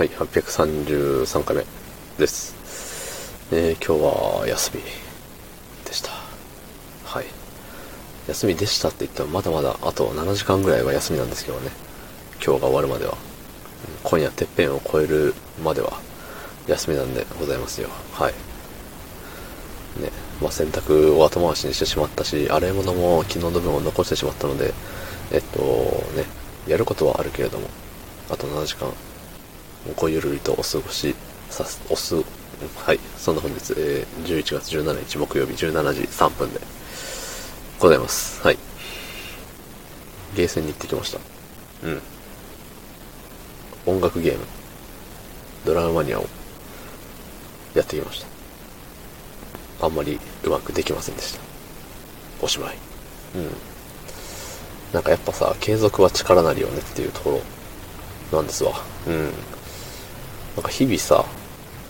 はい、833回目です。えー今日は休みでした。はい。休みでしたって言ってもまだまだあと7時間ぐらいは休みなんですけどね。今日が終わるまでは。今夜てっぺんを超えるまでは休みなんでございますよ。はい。ね、まあ、洗濯を後回しにしてしまったし、洗い物も昨日の分を残してしまったので、えっとね、やることはあるけれども、あと7時間、ごゆるりとお過ごしさす、おす、はい、そんな本日、えー11月17日木曜日17時3分でございます。はい。ゲーセンに行ってきました。うん。音楽ゲーム、ドラムマニアをやってきました。あんまりうまくできませんでした。おしまい。うん。なんかやっぱさ、継続は力なりよねっていうところなんですわ。うん。なんか日々さ、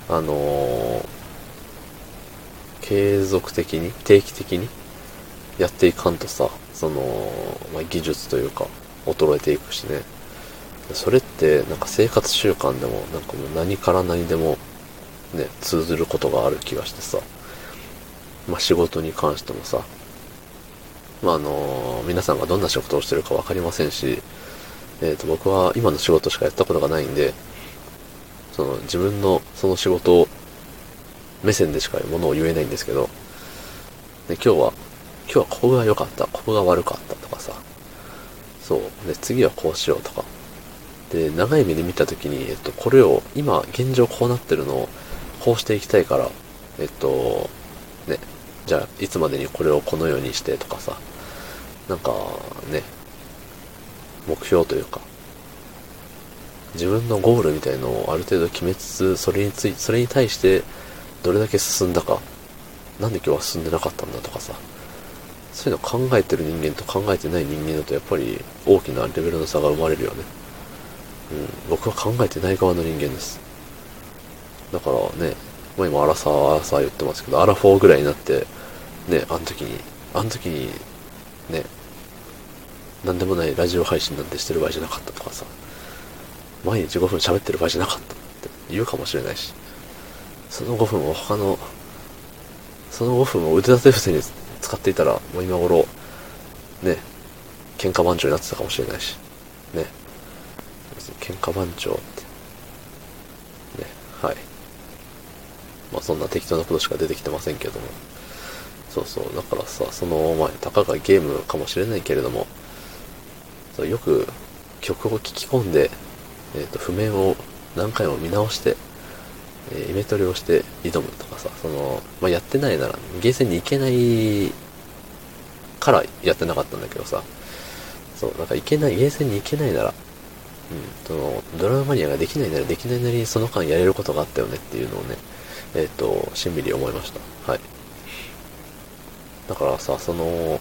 あのー継続的に、定期的にやっていかんとさ、その、まあ、技術というか、衰えていくしね。それって、なんか生活習慣でも、なんかもう何から何でも、ね、通ずることがある気がしてさ。まあ、仕事に関してもさ、まあ、あの皆さんがどんな仕事をしてるか分かりませんし、えっ、と、僕は今の仕事しかやったことがないんで、その自分のその仕事目線でしかものを言えないんですけど、で今日は、今日はここが良かった、ここが悪かったとかさ、そう、で、次はこうしようとか。で、長い目で見たときに、えっと、これを、今、現状こうなってるのを、こうしていきたいから、えっと、ね、じゃあ、いつまでにこれをこのようにしてとかさ、なんか、ね、目標というか、自分のゴールみたいのをある程度決めつつ、それについそれに対して、どれだけ進んだか、なんで今日は進んでなかったんだとかさ、そういうの考えてる人間と考えてない人間だとやっぱり大きなレベルの差が生まれるよね。うん、僕は考えてない側の人間です。だからね、まあ今アラサー、アラサー言ってますけど、アラフォーぐらいになって、ね、あの時に、あの時に、ね、なんでもないラジオ配信なんてしてる場合じゃなかったとかさ、毎日5分喋ってる場合じゃなかったって言うかもしれないし、その5分を他の、その5分を腕立て伏せに使っていたら、もう今頃、ね、喧嘩番長になってたかもしれないし、ね、喧嘩番長って、ね、はい。まあそんな適当なことしか出てきてませんけども、そうそう、だからさ、その、まあ、たかがゲームかもしれないけれども、そうよく曲を聴き込んで、えっ、と、譜面を何回も見直して、えーイメトレをして挑むとかさ、その、まあ、やってないなら、ゲーセンに行けないからやってなかったんだけどさ、そう、なんか行けない、ゲーセンに行けないなら、うん、その、ドラママニアができないならできないなりにその間やれることがあったよねっていうのをね、えっ、と、しんみり思いました。はい。だからさ、その、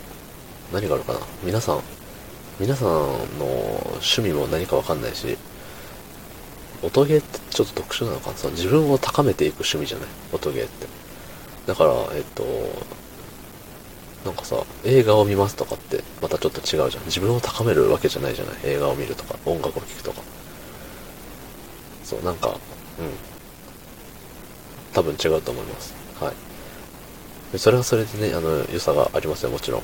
何があるかな皆さん、皆さんの趣味も何かわかんないし、音ゲーってちょっと特殊なのかな？その自分を高めていく趣味じゃない？音ゲーって。だから、えっと、なんかさ、映画を見ますとかってまたちょっと違うじゃん。自分を高めるわけじゃないじゃない？映画を見るとか、音楽を聴くとか。そう、なんか、うん。多分違うと思います。はい。それはそれでね、あの、良さがありますよ、もちろん。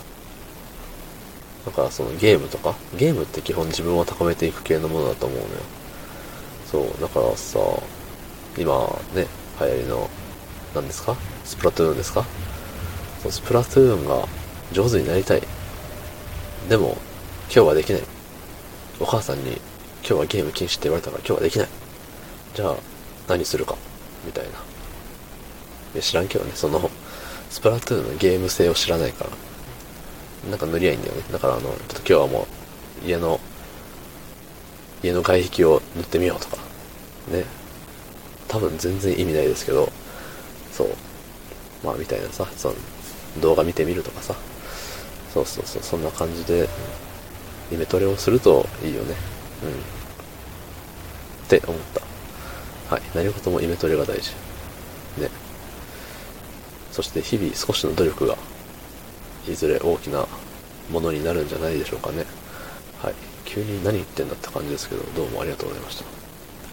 だからそのゲームとか、ゲームって基本自分を高めていく系のものだと思うのよ。そう、だからさ、今ね、流行りの、何ですか？スプラトゥーンですか？そうスプラトゥーンが上手になりたい。でも、今日はできない。お母さんに、今日はゲーム禁止って言われたから今日はできない。じゃあ、何するか？みたいな。いや知らんけどね、その、スプラトゥーンのゲーム性を知らないから。なんか塗りゃいいんだよね。だからあの、ちょっと今日はもう、家の、家の外壁を塗ってみようとか。ね。多分全然意味ないですけど、そう。まあみたいなさ、その動画見てみるとかさ。そうそうそう、そんな感じで、イメトレをするといいよね。うん。って思った。はい。何事もイメトレが大事。ね。そして日々少しの努力が、いずれ大きなものになるんじゃないでしょうかね。はい。急に何言ってんだって感じですけど、どうもありがとうございました。